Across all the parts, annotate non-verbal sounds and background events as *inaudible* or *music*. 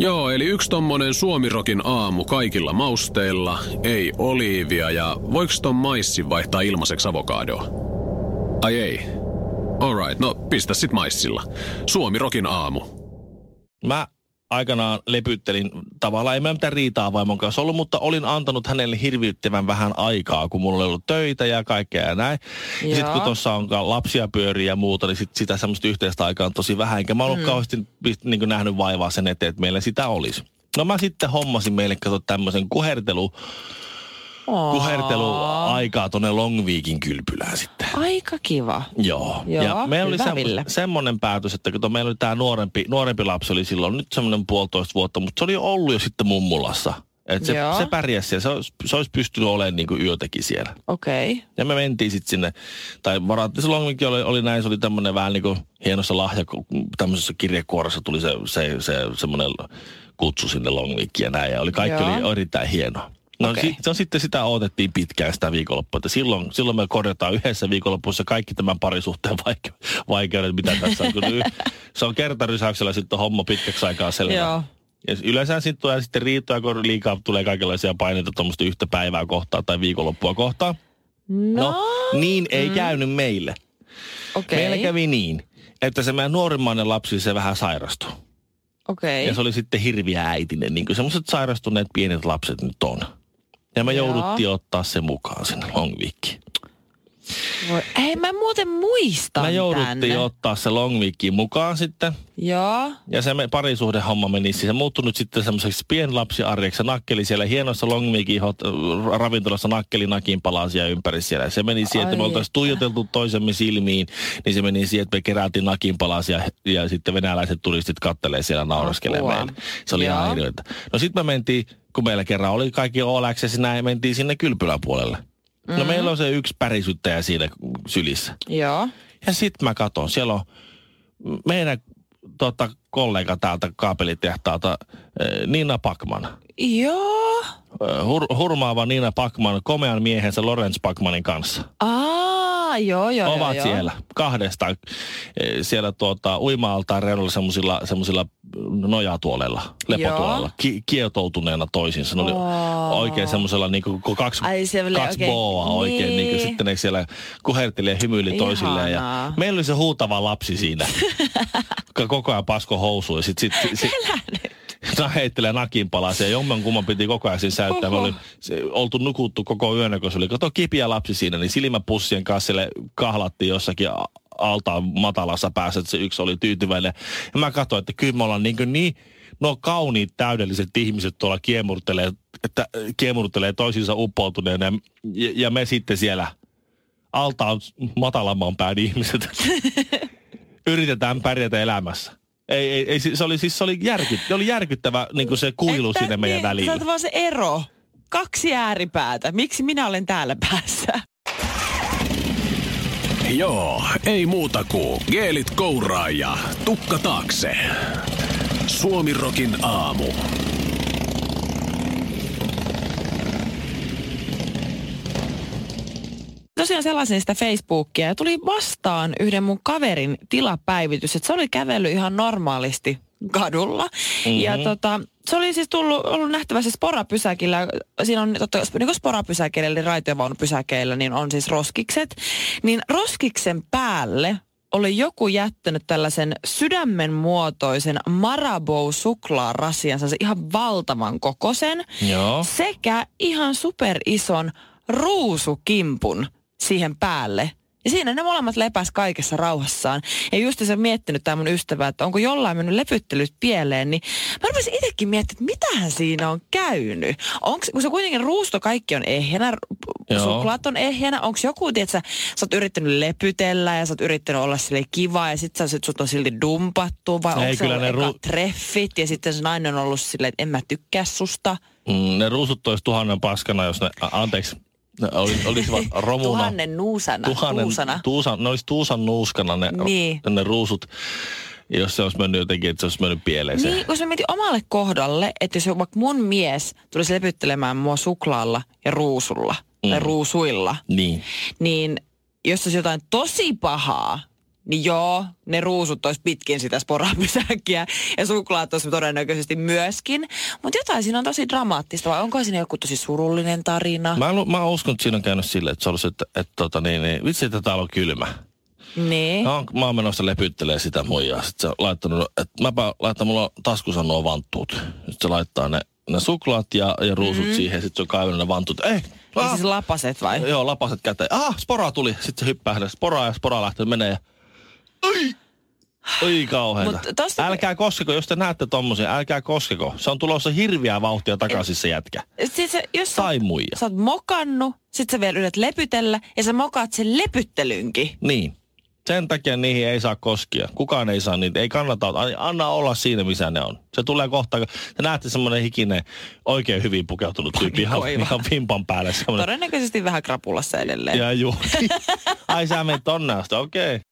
Joo, eli yksi tommonen suomirokin aamu kaikilla mausteilla, ei oliivia ja voiko ton maissi vaihtaa ilmaiseksi avokadoa? Ai ei. Alright, no pistä sit maissilla. Suomirokin aamu. Mä aikanaan lepyttelin, tavallaan ei mä mitään riitaa vaimon kanssa ollut, mutta olin antanut hänelle hirvittävän vähän aikaa, kun mulla oli ollut töitä ja kaikkea ja näin. Ja sitten kun tuossa on lapsia pyöriä ja muuta, niin sit sitä semmoista yhteistä aikaa on tosi vähän. Enkä mä ollut mm. kauheasti niin nähnyt vaivaa sen eteen, että meillä sitä olisi. No mä sitten hommasin meille, kato tämmöisen kuhertelu kuherteluaikaa tuonne Longviikin kylpylään sitten. Aika kiva. Joo. Joo, ja meillä oli semmo- semmoinen päätös, että kun meillä oli tämä nuorempi, nuorempi lapsi oli silloin nyt semmoinen puolitoista vuotta, mutta se oli ollut jo sitten mummulassa. Että se, se pärjäsi siellä. Se olisi, se olisi pystynyt olemaan niin kuin yötäkin siellä. Okei. Okay. Ja me mentiin sitten sinne, tai varattiin se Longvikin oli, oli näin, se oli tämmöinen vähän niin kuin hienossa lahja, tämmöisessä kirjekuoressa tuli se, se, se semmoinen kutsu sinne Longvikiin ja näin. Ja oli, kaikki Joo. oli erittäin hienoa. No okay. si- se on sitten sitä odotettiin pitkään sitä viikonloppua, että silloin, silloin me korjataan yhdessä viikonlopussa kaikki tämän parisuhteen vaike- vaikeudet, mitä tässä on. Kun y- se on kertarysäyksellä sitten homma pitkäksi aikaa selvä. Joo. Ja yleensä sitten tulee sitten riitoja, kun liikaa tulee kaikenlaisia paineita tuommoista yhtä päivää kohtaa tai viikonloppua kohtaan. No, no niin ei mm. käynyt meille. Okay. Meillä kävi niin, että se meidän nuorimmainen lapsi se vähän sairastui. Okay. Ja se oli sitten hirviä äitinen, niin kuin semmoiset sairastuneet pienet lapset nyt on. Ja me jouduttiin ottaa se mukaan sinne Longviikkiin. Voi, ei mä muuten muista Me jouduttiin tänne. ottaa se Longviikkiin mukaan sitten. Joo. Ja se me, parisuhdehomma meni, siis se muuttunut sitten semmoiseksi pienlapsiarjeksi. Nakkeli siellä hienossa Longviikin hot, ravintolassa nakkeli nakin palasia ympäri siellä. Se meni siihen, että me oltaisiin tuijoteltu toisemme silmiin, niin se meni siihen, että me kerättiin nakin palasia ja sitten venäläiset turistit kattelee siellä nauraskelemaan meille. Se oli ihan hirveätä. No sitten me mentiin, kun meillä kerran oli kaikki all access, näin mentiin sinne kylpyläpuolelle. Mm. No meillä on se yksi pärisyttäjä siinä sylissä. Joo. Ja sitten mä katson, siellä on meidän tota, kollega täältä kaapelitehtaalta, Nina Pakman. Joo. Hur, hurmaava Nina Pakman komean miehensä Lorenz Pakmanin kanssa. Aa, joo, joo, Ovat joo, siellä kahdesta siellä tuota, uima-altaan reunalla semmoisilla, semmoisilla nojatuolella, lepotuolella, ki- kietoutuneena toisinsa. Ne oli oh. oikein semmoisella niin kuin kaksi, Ai, kaksi okay. boa oikein. Niin. Niin kuin, sitten ne siellä kuherteli ja hymyili toisilleen. Ja meillä oli se huutava lapsi siinä, *laughs* koko ajan pasko housuun. Ja sit, sit, sit, sit, No heittelee nakin palasia. Jomman kumman piti koko ajan siinä säyttää. Me oli se, oltu nukuttu koko yönä, kun se oli kato kipiä lapsi siinä, niin silmäpussien kanssa sille kahlattiin jossakin altaan matalassa päässä, että se yksi oli tyytyväinen. Ja mä katsoin, että kyllä me ollaan niin, niin no kauniit täydelliset ihmiset tuolla kiemurtelee, että kiemurtelee toisiinsa uppoutuneena ja, ja me sitten siellä altaan matalamman pään ihmiset *laughs* yritetään pärjätä elämässä. Ei, ei, ei, se oli siis se oli, järky, oli järkyttävä niin kuin se kuilu sinne meidän niin, välillä. Se on vaan se ero. Kaksi ääripäätä. Miksi minä olen täällä päässä? Joo, ei muuta kuin geelit kouraa ja tukka taakse. Suomirokin aamu. Tosiaan sellaisin sitä Facebookia ja tuli vastaan yhden mun kaverin tilapäivitys, että se oli kävellyt ihan normaalisti kadulla. Mm-hmm. Ja tota, se oli siis tullut, ollut nähtävästi sporapysäkillä. Siinä on totta, niin kuin sporapysäkeillä, eli raitiovaunupysäkeillä, niin on siis roskikset. Niin roskiksen päälle oli joku jättänyt tällaisen sydämen muotoisen Marabou suklaarasian, se ihan valtavan kokosen. Joo. Sekä ihan superison ruusukimpun siihen päälle. Ja siinä ne molemmat lepäs kaikessa rauhassaan. Ja just se miettinyt tämä mun ystävä, että onko jollain mennyt lepyttelyt pieleen, niin mä rupesin itsekin miettimään, että mitähän siinä on käynyt. Onko, kun se kuitenkin ruusto kaikki on ehjänä, Joo. suklaat on ehjänä, onko joku, tietsä, sä oot yrittänyt lepytellä ja sä oot yrittänyt olla sille kiva ja sit sä sit sut on silti dumpattu vai onko se ollut ru- treffit ja sitten se nainen on ollut silleen, että en mä tykkää susta – Mm, ne ruusut olisi tuhannen paskana, jos ne, anteeksi, ne oli, olisivat *laughs* romuna. Tuhannen nuusana, tuhannen, nuusana. Tuusan, ne olisi tuusan nuuskana ne, Niin. ne ruusut, jos se olisi mennyt jotenkin, että se olisi mennyt pieleen se. Niin, kun mä mietin omalle kohdalle, että jos vaikka mun mies tulisi lepyttelemään mua suklaalla ja ruusulla, mm. tai ruusuilla, Niin. niin jos olisi jotain tosi pahaa, niin joo, ne ruusut olisi pitkin sitä sporapysäkkiä ja suklaat olisi todennäköisesti myöskin. Mutta jotain siinä on tosi dramaattista, vai onko siinä joku tosi surullinen tarina? Mä, lu- mä uskon, että siinä on käynyt silleen, että se olisi, että, että, tota, niin, niin, vitsi, että täällä on kylmä. Niin. No, mä oon menossa lepyttelee sitä muijaa. Sitten se on laittanut, että mäpä laitan mulla taskussa nuo vanttuut. Sitten se laittaa ne, ne suklaat ja, ja ruusut mm-hmm. siihen. Sitten se on kaivannut ne vanttuut. Ei, ah, siis lapaset vai? Joo, lapaset käteen. Aha, spora tuli. Sitten se hyppää hänelle sporaa ja spora lähtee menee. Ja... Oi! Oi kauheeta. Tosta- Älkää koskeko, jos te näette tommosia, älkää koskeko. Se on tulossa hirviää vauhtia takaisin se jätkä. Siis se, jos sä, Tai muija. sä oot mokannut, sit sä vielä yrität lepytellä ja sä mokaat sen lepyttelynkin. Niin. Sen takia niihin ei saa koskia. Kukaan ei saa niitä. Ei kannata. Anna olla siinä, missä ne on. Se tulee kohta. Te näette semmoinen hikinen, oikein hyvin pukeutunut tyyppi. Ihan, ihan vimpan päälle. Semmoinen. Todennäköisesti vähän krapulassa edelleen. Ja juu. *laughs* Ai sä menet tonne asti. Okei. Okay.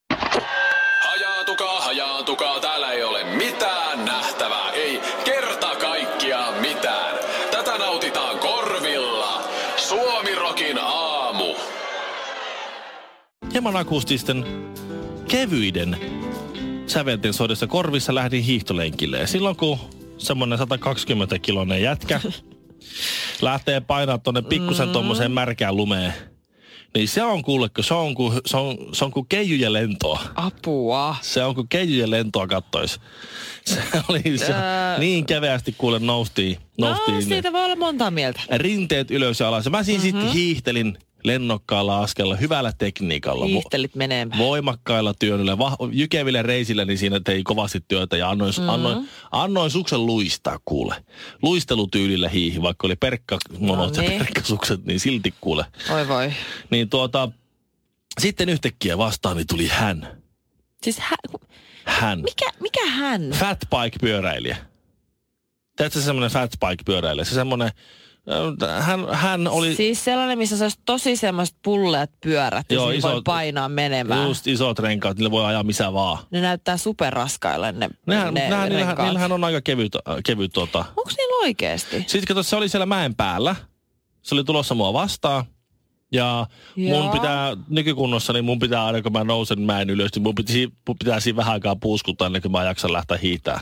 Hieman akustisten, kevyiden sävelten soidessa korvissa lähdin hiihtolenkille. Ja silloin kun semmoinen 120-kilonen jätkä *laughs* lähtee painaa tonne pikkusen tuommoiseen märkään lumeen, niin se on kuule, kun se on kuin, se on, se on kuin keijujen lentoa. Apua. Se on kuin keijujen lentoa kattois. Se oli se, Öö. niin keveästi kuule noustiin. noustiin No, siitä voi olla monta mieltä. rinteet ylös ja alas. Mä siinä mm-hmm. sitten hiihtelin lennokkaalla askella, hyvällä tekniikalla. Menemään. voimakkailla työnnillä, vah- jykevillä reisillä, niin siinä tein kovasti työtä ja annoin, mm-hmm. annoin, annoin suksen luistaa kuule. Luistelutyylillä hiihi, vaikka oli perkka No ja niin. perkkasukset, niin silti kuule. Voi voi. Niin tuota, sitten yhtäkkiä vastaani tuli hän. Siis hä, Hän. mikä, mikä hän? Fatbike-pyöräilijä. Tiedätkö se semmoinen fatbike-pyöräilijä? Se semmoinen, hän, hän oli... Siis sellainen, missä se olisi tosi semmoiset pulleat pyörät, Joo, iso, voi isot- painaa menemään. Just isot renkaat, niillä voi ajaa missä vaan. Ne näyttää superraskaille ne, Nehän, ne nehän, niillähän, niillähän on aika kevyt, äh, kevyt tota. Onko niillä oikeasti? Sitten kato, se oli siellä mäen päällä. Se oli tulossa mua vastaan. Ja mun Joo. pitää, nykykunnossa, niin mun pitää aina kun mä nousen mäen ylös, niin mun pitää, mun pitää siinä vähän aikaa puuskuttaa ennen kuin mä jaksan lähteä hiihtää.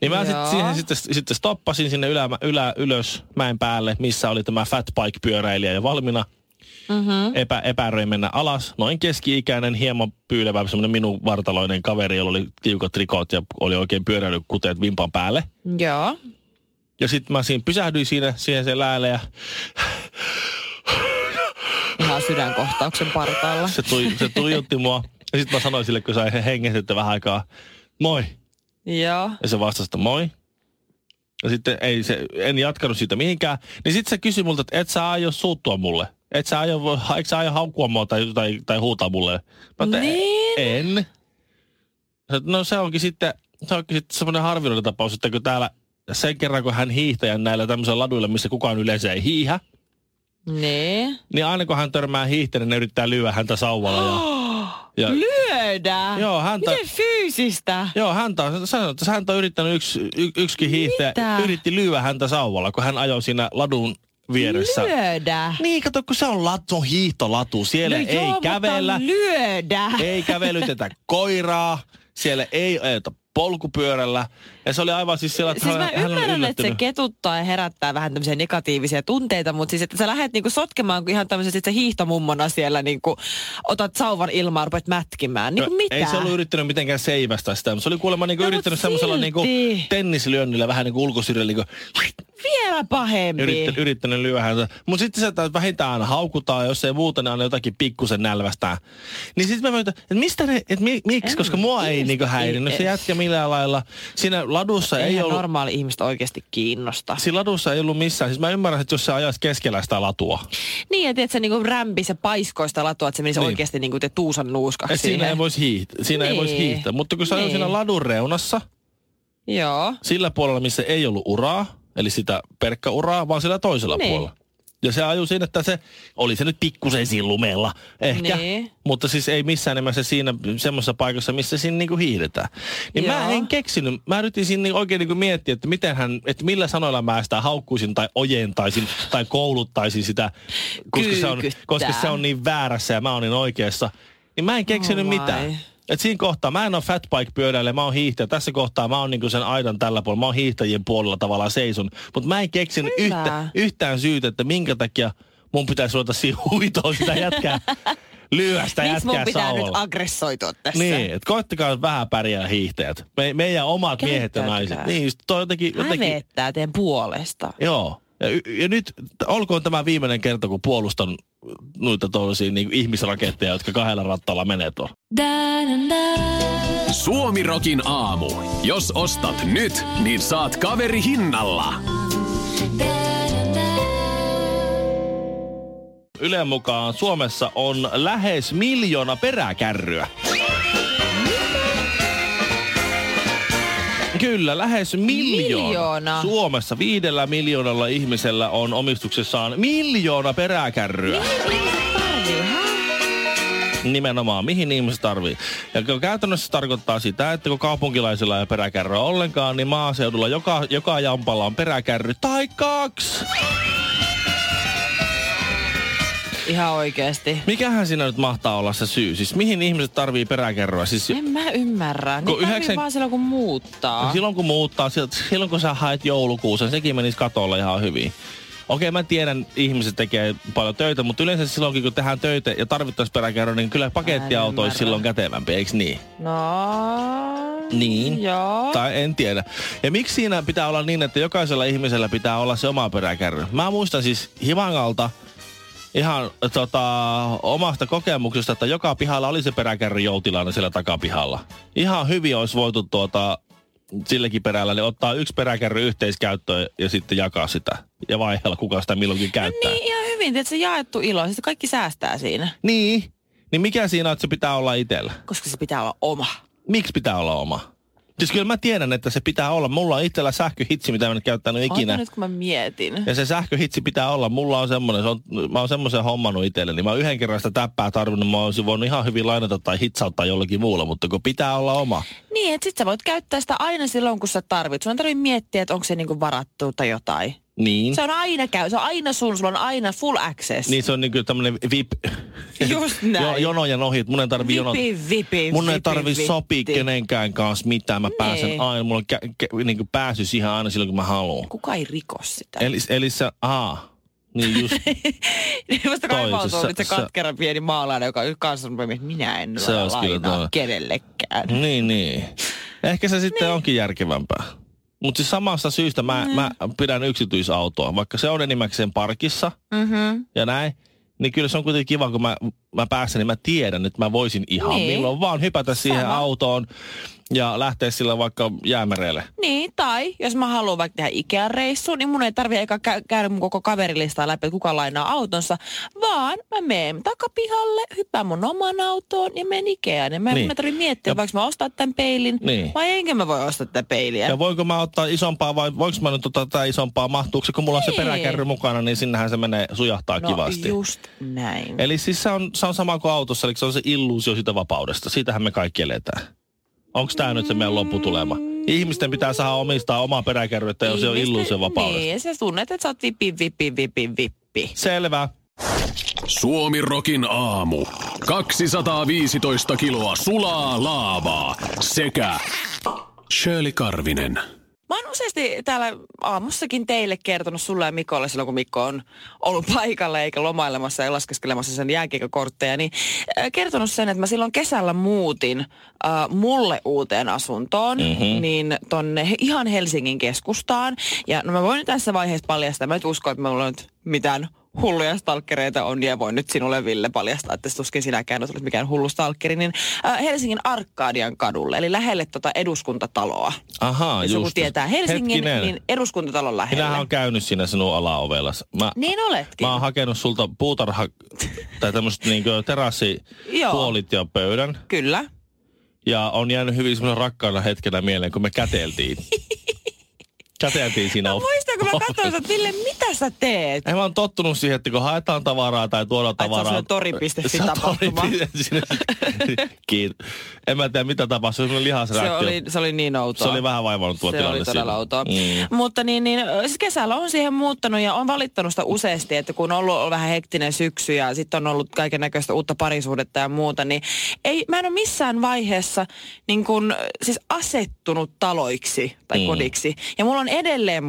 Niin mä sit, Joo. siihen sitten, sitten stoppasin sinne ylä, ylä, ylös mäen päälle, missä oli tämä fatbike-pyöräilijä jo valmiina. Mm-hmm. Epä, epäröi mennä alas. Noin keski-ikäinen, hieman pyylevä, semmoinen minun vartaloinen kaveri, jolla oli tiukat rikot ja oli oikein pyöräilykuteet vimpan päälle. Joo. Ja sitten mä siinä pysähdyin siinä, siihen sen läälle ja Ihan sydänkohtauksen partaalla. se, tui, se tuijotti mua. Ja sitten mä sanoin sille, kun sai hengästyttä vähän aikaa, moi. Joo. Ja se vastasi, että moi. Ja sitten ei se, en jatkanut siitä mihinkään. Niin sitten se kysyi multa, että et sä aio suuttua mulle. Et sä aio, eikö sä aio haukkua mua tai, tai, tai huutaa mulle. Mä Niin. En. No se onkin sitten, se onkin sitten semmoinen harvinainen tapaus, että kun täällä sen kerran, kun hän hiihtäjän näillä tämmöisillä laduilla, missä kukaan yleensä ei hiihä, Niin. niin aina kun hän törmää hiihtäjän, ne yrittää lyödä häntä sauvalla. Ja, *gasps* ja, Lyödä? Joo, häntä- Miten fyysistä? Joo, häntä, on- sanoi, että häntä on yrittänyt yksi, y, yksikin hiihtäjä, Mitä? yritti lyödä häntä sauvalla, kun hän ajoi siinä ladun vieressä. Lyödä? Niin, kato, kun se on se on hiihtolatu. Siellä no ei joo, kävellä, lyödä. ei kävelytetä koiraa, siellä ei ajeta polkupyörällä. Ja se oli aivan siis siellä, että Siis mä hän, hän on ymmärrän, että se ketuttaa ja herättää vähän tämmöisiä negatiivisia tunteita, mutta siis että sä lähdet niinku sotkemaan kuin ihan tämmöiset, että sä hiihtomummona siellä niinku otat sauvan ilmaa rupeat mätkimään. Niinku No, mitä? Ei se ollut yrittänyt mitenkään seivästä sitä, mutta se oli kuulemma niinku No, yrittänyt semmoisella niinku tennislyönnillä vähän niinku ulkosyrjällä niinku Vielä pahempi. yrittänyt, yrittänyt lyödä häntä. Mutta sitten se, että vähintään aina haukutaan, jos ei muuten aina jotakin pikkusen nälvästää. Niin sitten mä mietin, että mistä ne, että mi, miksi, En koska mua ei niinku häirinyt. Se Ei- jätkä millään lailla. Siinä ladussa ei Eihän ollut... normaali ihmistä oikeasti kiinnosta. Siinä ladussa ei ollut missään. Siis mä ymmärrän, että jos se ajaisi keskellä sitä latua. Niin, että et sä niinku rämpis ja paiskoista latua, että se menisi Niin. niin. oikeasti niinku te tuusan nuuskaksi Et siinä ei voisi hiihtää. Siinä ei voisi Niin. hiihtää. Mutta kun se ajoi Niin. siinä ladun reunassa, Joo. sillä puolella, missä ei ollut uraa, eli sitä perkkauraa, vaan sillä toisella niin. puolella. Ja se aju siinä, että se oli se nyt pikkusen sillumeella ehkä, niin. mutta siis ei missään nimessä siinä semmoisessa paikassa, missä siinä niinku hiihdetään. Niin Joo. mä en keksinyt, mä yritin siinä niinku oikein niinku miettiä, että miten hän, että millä sanoilla mä sitä haukkuisin tai ojentaisin tai kouluttaisin sitä, koska se, on, koska se on niin väärässä ja mä oon niin oikeassa. Niin mä en keksinyt oh mitään. Et siinä kohtaa, mä en ole fatbike pyöräilijä, mä oon hiihtäjä. Tässä kohtaa mä oon niinku sen aidan tällä puolella. Mä oon hiihtäjien puolella tavallaan seison. Mutta mä en keksinyt yhtä, yhtään syytä, että minkä takia mun pitäisi ruveta siihen *laughs* huitoon sitä jätkää. lyöstä jätkää mun pitää saulla. nyt aggressoitua tässä? Niin, että koittakaa vähän pärjää hiihtäjät. Me, meidän omat miehet ja naiset. Niin, just toi jotenkin... jotenkin... Hävettää teidän puolesta. Joo. Ja, ja nyt olkoon tämä viimeinen kerta, kun puolustan noita toisia niin ihmisraketteja, jotka kahdella rattaalla menee tuolla. Suomirokin aamu. Jos ostat nyt, niin saat kaveri hinnalla. Ylen mukaan Suomessa on lähes miljoona peräkärryä. Kyllä, lähes miljoona. miljoona. Suomessa viidellä miljoonalla ihmisellä on omistuksessaan miljoona peräkärryä. Nimenomaan, mihin ihmiset tarvii. Ja käytännössä tarkoittaa sitä, että kun kaupunkilaisilla ei peräkärryä ollenkaan, niin maaseudulla joka, joka jampalla on peräkärry tai kaksi. Ihan oikeasti. Mikähän siinä nyt mahtaa olla se syy? Siis mihin ihmiset tarvii peräkerroa? Siis, en mä ymmärrä. Niin yhdeksän... vaan silloin kun muuttaa. Silloin kun muuttaa, silloin kun sä haet joulukuusen, sekin menisi katolla ihan hyvin. Okei, mä tiedän, ihmiset tekee paljon töitä, mutta yleensä silloin, kun tehdään töitä ja tarvittaisiin peräkerro, niin kyllä pakettiauto olisi silloin kätevämpi, eikö niin? No... Niin. Joo. Tai en tiedä. Ja miksi siinä pitää olla niin, että jokaisella ihmisellä pitää olla se oma peräkärry? Mä muistan siis Hivangalta, ihan tota, omasta kokemuksesta, että joka pihalla oli se peräkärry joutilainen siellä takapihalla. Ihan hyvin olisi voitu tuota, silläkin perällä, niin ottaa yksi peräkärry yhteiskäyttöön ja sitten jakaa sitä. Ja vaihella, kuka sitä milloinkin käyttää. No niin, ihan hyvin. Että se jaettu ilo, sitten kaikki säästää siinä. Niin. Niin mikä siinä on, että se pitää olla itsellä? Koska se pitää olla oma. Miksi pitää olla oma? Siis kyllä mä tiedän, että se pitää olla. Mulla on itsellä sähköhitsi, mitä mä en käyttänyt ikinä. Ota nyt kun mä mietin. Ja se sähköhitsi pitää olla. Mulla on semmoinen, se on, mä oon semmoisen hommannut itselleni. Mä oon yhden kerran sitä täppää tarvinnut. Mä olisin voinut ihan hyvin lainata tai hitsauttaa jollakin muulla, mutta kun pitää olla oma. Niin, että sit sä voit käyttää sitä aina silloin, kun sä tarvit. Sun tarvii miettiä, että onko se niinku varattu tai jotain. Niin. Se on aina käy, se on aina sun, sulla on aina full access. Niin se on niinku tämmönen vip. Just *laughs* näin. jo, jonojen ohi, mun ei tarvii jono. Vipi, mun ei tarvii sopii kenenkään kanssa mitään. Mä nee. pääsen aina, mulla on kä- kä- niinku pääsy siihen aina silloin, kun mä haluan. Kuka ei riko sitä? Eli, eli se, aa, niin just. *laughs* Vasta kaivautuu nyt se katkera pieni maalainen, joka kanssa on että minä en se lainaa kenellekään. Niin, niin. Ehkä se sitten niin. onkin järkevämpää. Mutta siis samasta syystä mä, mm-hmm. mä pidän yksityisautoa, vaikka se on enimmäkseen parkissa mm-hmm. ja näin. Niin kyllä se on kuitenkin kiva, kun mä, mä pääsen, niin mä tiedän, että mä voisin ihan niin. milloin vaan hypätä siihen Sama. autoon ja lähteä sillä vaikka jäämereelle. Niin, tai jos mä haluan vaikka tehdä Ikea-reissu, niin mun ei tarvi eikä kä- käydä mun koko kaverilistaa läpi, että kuka lainaa autonsa, vaan mä menen takapihalle, hyppään mun oman autoon ja menen Ikeaan. Ja mä, niin. mä tarvitsen miettiä, ja... voiko mä ostaa tämän peilin niin. vai enkä mä voi ostaa tätä peiliä. Ja voinko mä ottaa isompaa vai voinko mä nyt ottaa tätä isompaa, mahtuuko se, kun mulla niin. on se niin. peräkärry mukana, niin sinnehän se menee, sujahtaa no, kivasti. just näin. Eli siis se on, se on sama kuin autossa, eli se on se illuusio siitä vapaudesta. Siitähän me kaikki eletään. Onko tämä nyt se meidän lopputulema? Ihmisten pitää saada omistaa omaa peräkärryä, jos se on illuusio vapaudesta. Niin, sä tunnet, että sä oot vippi, vippi, vippi, vippi. Selvä. Suomi Rokin aamu. 215 kiloa sulaa laavaa sekä Shirley Karvinen. Mä useasti täällä aamussakin teille kertonut sulle ja Mikolle silloin, kun Mikko on ollut paikalla eikä lomailemassa ja laskeskelemassa sen jääkiekokortteja, niin äh, kertonut sen, että mä silloin kesällä muutin äh, mulle uuteen asuntoon, mm-hmm. niin tonne ihan Helsingin keskustaan. Ja no mä voin nyt tässä vaiheessa paljastaa, mä nyt usko, että on nyt mitään hulluja stalkereita on ja voin nyt sinulle Ville paljastaa, että tuskin sinäkään olet mikään hullu stalkeri, niin äh, Helsingin Arkadian kadulle, eli lähelle tota eduskuntataloa. Ahaa, Jos just. tietää Helsingin, Hetkinen. niin eduskuntatalon lähelle. Minähän on käynyt siinä sinun alaovella. Mä, niin oletkin. Mä oon hakenut sulta puutarha tai tämmöiset niin terassipuolit ja pöydän. Kyllä. Ja on jäänyt hyvin semmoinen rakkaana hetkenä mieleen, kun me käteltiin. *laughs* käteltiin siinä. No, mä katsoin, että Ville, mitä sä teet? En mä oon tottunut siihen, että kun haetaan tavaraa tai tuodaan tavaraa. Ai, tori.fi tapahtuma. Kiitos. En mä tiedä, mitä tapahtui. Se oli lihasreaktio. Se oli, se oli niin outoa. Se oli vähän vaivannut tuo Se oli todella outoa. Mm. Mutta niin, niin, siis kesällä on siihen muuttanut ja on valittanut sitä useasti, että kun on ollut, vähän hektinen syksy ja sitten on ollut kaiken näköistä uutta parisuudetta ja muuta, niin ei, mä en ole missään vaiheessa niin kun, siis asettunut taloiksi tai mm. kodiksi. Ja mulla on edelleen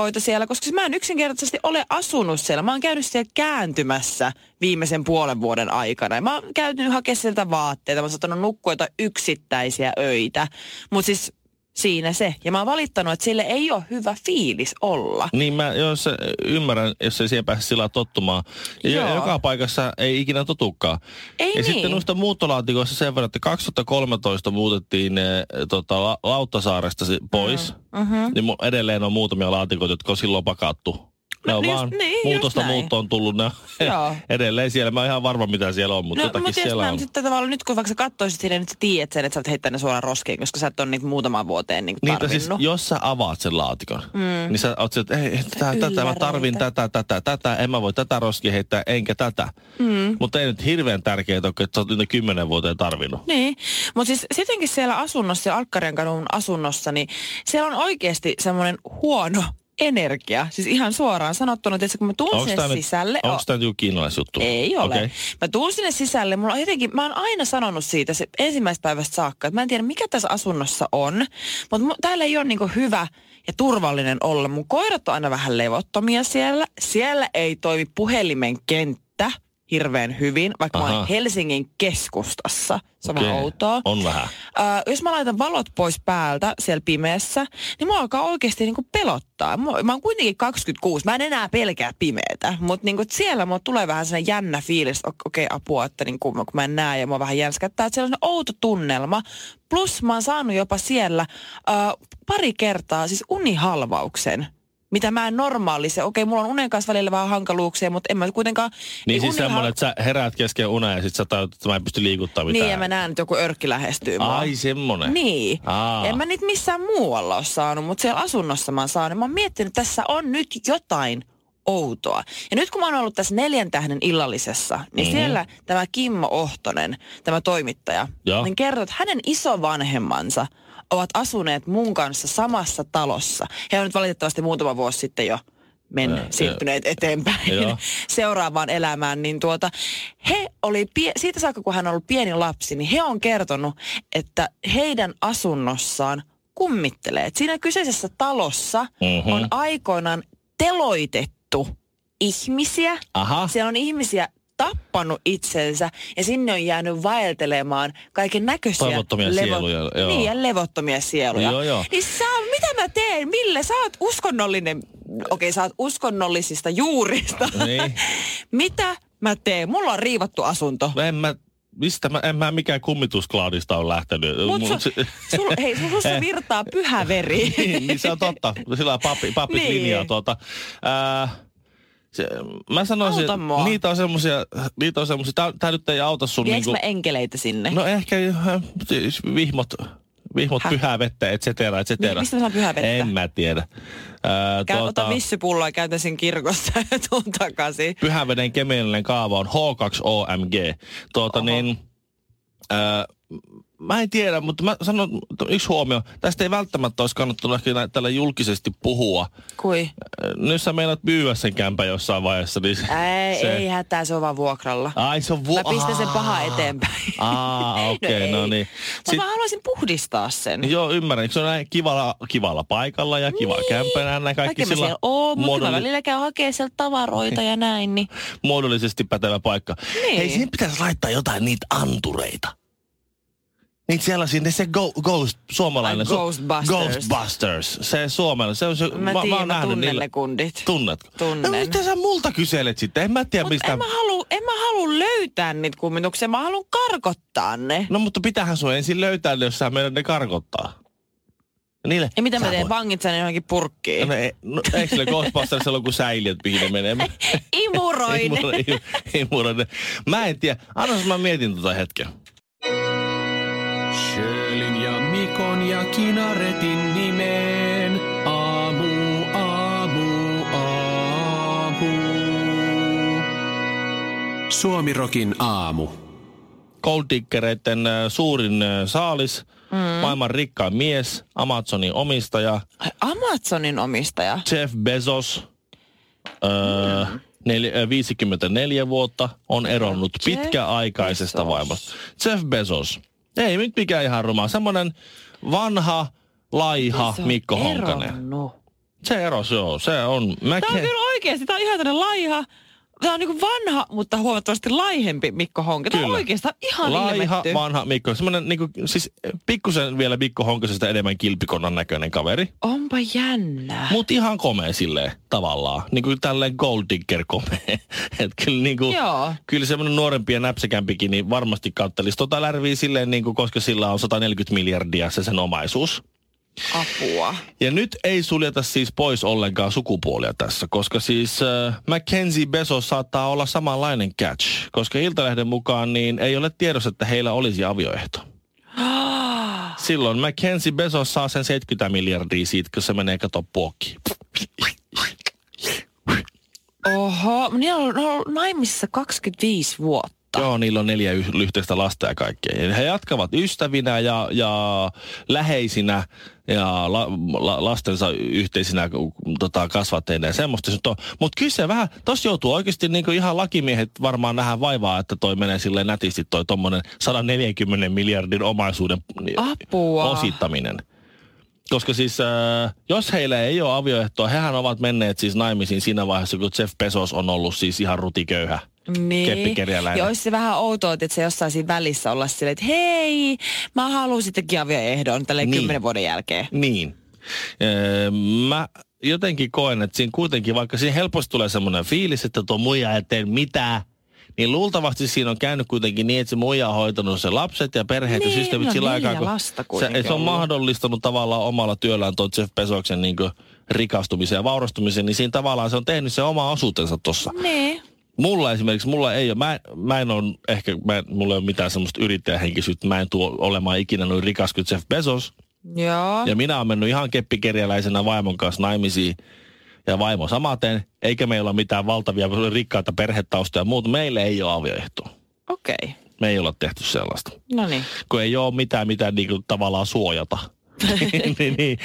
muuttolaatikoita siellä, koska mä en yksinkertaisesti ole asunut siellä. Mä oon käynyt siellä kääntymässä viimeisen puolen vuoden aikana. Ja mä oon käynyt hakemaan sieltä vaatteita. Mä oon saattanut nukkua yksittäisiä öitä. Mutta siis siinä se. Ja mä oon valittanut, että sille ei ole hyvä fiilis olla. Niin mä jos ymmärrän, jos ei siihen pääse sillä tottumaan. Ja joka paikassa ei ikinä totukaan. Ei ja niin. sitten noista muuttolaatikoista sen verran, että 2013 muutettiin ne, tota, Lauttasaaresta pois. Mm. Mm-hmm. Niin edelleen on muutamia laatikoita, jotka on silloin pakattu ne on no, vaan niin, muutosta muuttoon tullut. Ne *laughs* edelleen siellä. Mä oon ihan varma, mitä siellä on, mutta no, jotakin mutta siellä on. Sitten tavallaan nyt kun vaikka sä katsoisit sinne, nyt sä tiedät sen, että sä oot heittänyt ne suoraan roskiin, koska sä et ole niitä muutaman vuoteen niin Niitä siis, jos sä avaat sen laatikon, mm. niin sä oot että ei, tätä, tätä, mä tarvin tätä, tätä, tätä, en mä voi tätä roskia heittää, enkä tätä. Mm. Mutta ei nyt hirveän tärkeää, että sä oot nyt kymmenen vuoteen tarvinnut. Niin, mutta siis sittenkin siellä asunnossa, Alkkarian kadun asunnossa, niin siellä on oikeasti semmoinen huono energia. Siis ihan suoraan sanottuna, että kun mä tuun onks sinne sisälle... Onko tämä joku kiinalaisjuttu? Ei ole. Okay. Mä tuun sinne sisälle, mulla on jotenkin, mä oon aina sanonut siitä se ensimmäisestä päivästä saakka, että mä en tiedä mikä tässä asunnossa on, mutta täällä ei ole niinku hyvä ja turvallinen olla. Mun koirat on aina vähän levottomia siellä. Siellä ei toimi puhelimen kenttä hirveän hyvin, vaikka Aha. mä olen Helsingin keskustassa. Se on okay. vähän outoa. On vähän. Ö, jos mä laitan valot pois päältä siellä pimeässä, niin mua alkaa oikeasti niinku pelottaa. Mä, mä oon kuitenkin 26, mä en enää pelkää pimeätä, mutta niinku siellä mulla tulee vähän sellainen jännä fiilis, että okei okay, apua, että niinku, kun mä en näe ja mua vähän jänskättää, että siellä on outo tunnelma. Plus mä oon saanut jopa siellä ö, pari kertaa siis unihalvauksen mitä mä en normaalissa. Okei, mulla on unen kanssa välillä vähän hankaluuksia, mutta en mä kuitenkaan... Niin siis semmoinen, että sä heräät kesken unen ja sit sä tajut, että mä en pysty liikuttaa mitään. Niin, ja mä näen, että joku örkki lähestyy mua. Ai, semmonen. Niin. Aa. En mä niitä missään muualla ole saanut, mutta siellä asunnossa mä oon saanut. Mä oon miettinyt, että tässä on nyt jotain outoa. Ja nyt kun mä oon ollut tässä neljän tähden illallisessa, niin mm-hmm. siellä tämä Kimmo Ohtonen, tämä toimittaja, Joo. niin kertoo, että hänen isovanhemmansa ovat asuneet mun kanssa samassa talossa. He on nyt valitettavasti muutama vuosi sitten jo men, ja, siirtyneet ja, eteenpäin ja. *laughs* seuraavaan elämään, niin tuota, he oli, pie, siitä saakka kun hän on ollut pieni lapsi, niin he on kertonut, että heidän asunnossaan kummittelee. Et siinä kyseisessä talossa mm-hmm. on aikoinaan teloitettu ihmisiä. Aha. Siellä on ihmisiä tappanut itsensä ja sinne on jäänyt vaeltelemaan kaiken näköisiä levottomia levo- sieluja. Joo. Niin, ja levottomia sieluja. Joo, joo. Niin sä, mitä mä teen? Mille? Sä oot uskonnollinen, okei okay, sä oot uskonnollisista juurista. Niin. *laughs* mitä mä teen? Mulla on riivattu asunto. En mä mistä mä, en mä mikään kummitusklaadista on lähtenyt. Mut su, sul, hei, sussa eh. *laughs* virtaa pyhä veri. niin, niin, se on totta. Sillä papi, papit niin. linjaa tuota. Äh, se, mä sanoisin, niitä on semmosia, niitä on semmosia, tää, tää nyt ei auta sun Viekö niinku... enkeleitä sinne? No ehkä siis vihmot, vihmot Häh? pyhää vettä, et cetera, et cetera. Mistä mä saan pyhää vettä? En mä tiedä. Ää, Käy, tuota, ota vissypulloa ja käytä sen kirkosta ja tuun takaisin. Pyhäveden kemiallinen kaava on H2OMG. Tuota Oho. niin, ää, Mä en tiedä, mutta mä sanon yksi huomio. Tästä ei välttämättä olisi kannattanut ehkä tällä julkisesti puhua. Kui? Nyt sä meinaat myyä sen kämpän jossain vaiheessa. Niin ei, se... ei hätää, se on vaan vuokralla. Ai se on vuokralla. Mä pistän sen paha eteenpäin. Aa, okei, okay, *laughs* no, no niin. Sitten mä haluaisin puhdistaa sen. Joo, ymmärrän. Se on näin kivalla, kivalla paikalla ja kiva niin. kämpänä. Näin kaikki sillä siellä oo, mutta muodolli... mä välillä käyn hakemaan sieltä tavaroita ja näin. Niin. *laughs* Muodollisesti pätevä paikka. Niin. Hei, siinä pitäisi laittaa jotain niitä antureita. Niitä sellaisia, ne se go, ghost, suomalainen. Ai, Ghostbusters. Ghostbusters. Se suomalainen. Se on se, mä, mä, tiedän, mä, mä tunnen niille. ne kundit. Tunnetko? Tunnen. No mitä sä multa kyselet sitten? En mä tiedä Mut mistä. En mä, halu, en mä halu löytää niitä kummituksia, mä haluan karkottaa ne. No mutta pitähän sun ensin löytää ne, jos sä meidän ne karkottaa. Niille, ja mitä mä teen? Vangit sen johonkin purkkiin? No, ei, no, eikö sille Ghostbusters ole kuin säiliöt, mihin ne menee? *laughs* Imuroine. Imuroine. Mä en tiedä. Anna mä mietin tota hetken. Joelin ja Mikon ja Kinaretin nimeen. Aamu, aamu, aamu. Suomirokin aamu. Golddiggereiden äh, suurin äh, saalis, mm. maailman rikkain mies, Amazonin omistaja. Amazonin omistaja? Jeff Bezos. Öö, mm 54 vuotta, on eronnut Jeff pitkäaikaisesta Bezos. vaimosta. Jeff Bezos. Ei nyt mikään ihan ruma. Semmoinen vanha, laiha Mikko Honkanen. Se eros, joo. Se on... Mä Tämä on kyllä oikeasti. Tämä on ihan tämmöinen laiha, Tämä on niin vanha, mutta huomattavasti laihempi Mikko Honka. Tämä on oikeastaan ihan Laiha, ilmetty. vanha Mikko. Semmoinen niin kuin, siis pikkusen vielä Mikko Honkasesta enemmän kilpikonnan näköinen kaveri. Onpa jännä. Mut ihan komea silleen tavallaan. Niin kuin tälleen gold digger komea. *laughs* että kyllä, niin kuin, Joo. kyllä semmoinen nuorempi ja näpsäkämpikin niin varmasti kattelisi tota lärviä silleen, niin kuin, koska sillä on 140 miljardia se sen omaisuus. Apua. Ja nyt ei suljeta siis pois ollenkaan sukupuolia tässä, koska siis äh, Mackenzie Bezos saattaa olla samanlainen catch, koska Iltalehden mukaan niin ei ole tiedossa, että heillä olisi avioehto. *gasps* Silloin Mackenzie Bezos saa sen 70 miljardia siitä, kun se menee kato puokkiin. Oho, niin on ollut naimisissa 25 vuotta vuotta. Joo, niillä on neljä yhteistä lasta ja kaikkea. He jatkavat ystävinä ja, ja läheisinä ja la, la, lastensa yhteisinä tota, kasvatteina ja semmoista. Mutta kyllä se vähän, tossa joutuu oikeasti niin ihan lakimiehet varmaan vähän vaivaa, että toi menee sille nätisti toi tommonen 140 miljardin omaisuuden Apua. osittaminen. Koska siis, äh, jos heillä ei ole avioehtoa, hehän ovat menneet siis naimisiin siinä vaiheessa, kun Jeff Bezos on ollut siis ihan rutiköyhä niin. Ja olisi se vähän outoa, että se jossain siinä välissä olla silleen, että hei, mä haluan sitten ehdon tälle niin. kymmenen vuoden jälkeen. Niin. Öö, mä jotenkin koen, että siinä kuitenkin, vaikka siinä helposti tulee semmoinen fiilis, että tuo muija ei tee mitään, niin luultavasti siinä on käynyt kuitenkin niin, että se muija on hoitanut se lapset ja perheet niin, ja systeemit no sillä aikaa, kun se, se on mahdollistanut tavallaan omalla työllään tuon Jeff Bezoksen niin rikastumisen ja vaurastumisen, niin siinä tavallaan se on tehnyt se oma osuutensa tuossa. Niin. Mulla esimerkiksi, mulla ei ole, mä, mä en ole ehkä, mä, mulla ei ole mitään semmoista yrittäjähenkisyyttä, mä en tuo olemaan ikinä noin rikas kuin Jeff Bezos. Joo. Ja minä olen mennyt ihan keppikerjäläisenä vaimon kanssa naimisiin ja vaimo samaten, eikä meillä ole mitään valtavia rikkaita perhetaustoja ja muuta. Meille ei ole avioehtoa. Okei. Okay. Me ei olla tehty sellaista. No niin. Kun ei ole mitään, mitä niinku tavallaan suojata. *laughs* niin, niin, niin.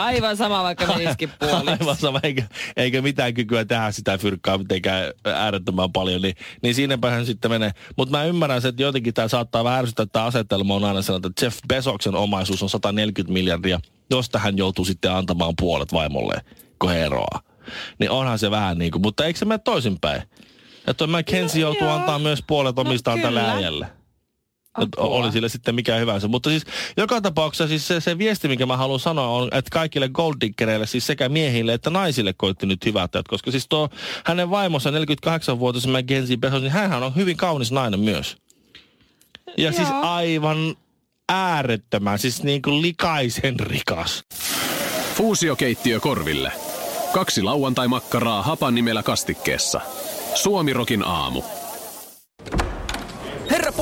Aivan sama, vaikka menisikin *laughs* puoliksi. Aivan sama, eikä, eikä mitään kykyä tehdä sitä fyrkkaa mitenkään äärettömän paljon, niin, niin siinäpä hän sitten menee. Mutta mä ymmärrän se, että jotenkin tämä saattaa vähän ärsyttää, tämä asetelma on aina sellainen, että Jeff Bezoksen omaisuus on 140 miljardia, josta hän joutuu sitten antamaan puolet vaimolle, kun he eroaa. Niin onhan se vähän niin kuin, mutta eikö se mene toisinpäin? Että McKenzie no, joutuu antaa myös puolet omistaan no, tälle äijälle. Apua. Oli sille sitten mikä hyvänsä. Mutta siis joka tapauksessa siis se, se viesti, mikä mä haluan sanoa on, että kaikille golddiggereille, siis sekä miehille että naisille koitti nyt hyvät. Koska siis tuo hänen vaimonsa 48-vuotias Mackenzie Bezos, niin hän on hyvin kaunis nainen myös. Ja siis Joo. siis aivan äärettömän, siis niin kuin likaisen rikas. Fuusiokeittiö Korville. Kaksi lauantai-makkaraa hapan nimellä kastikkeessa. Suomirokin aamu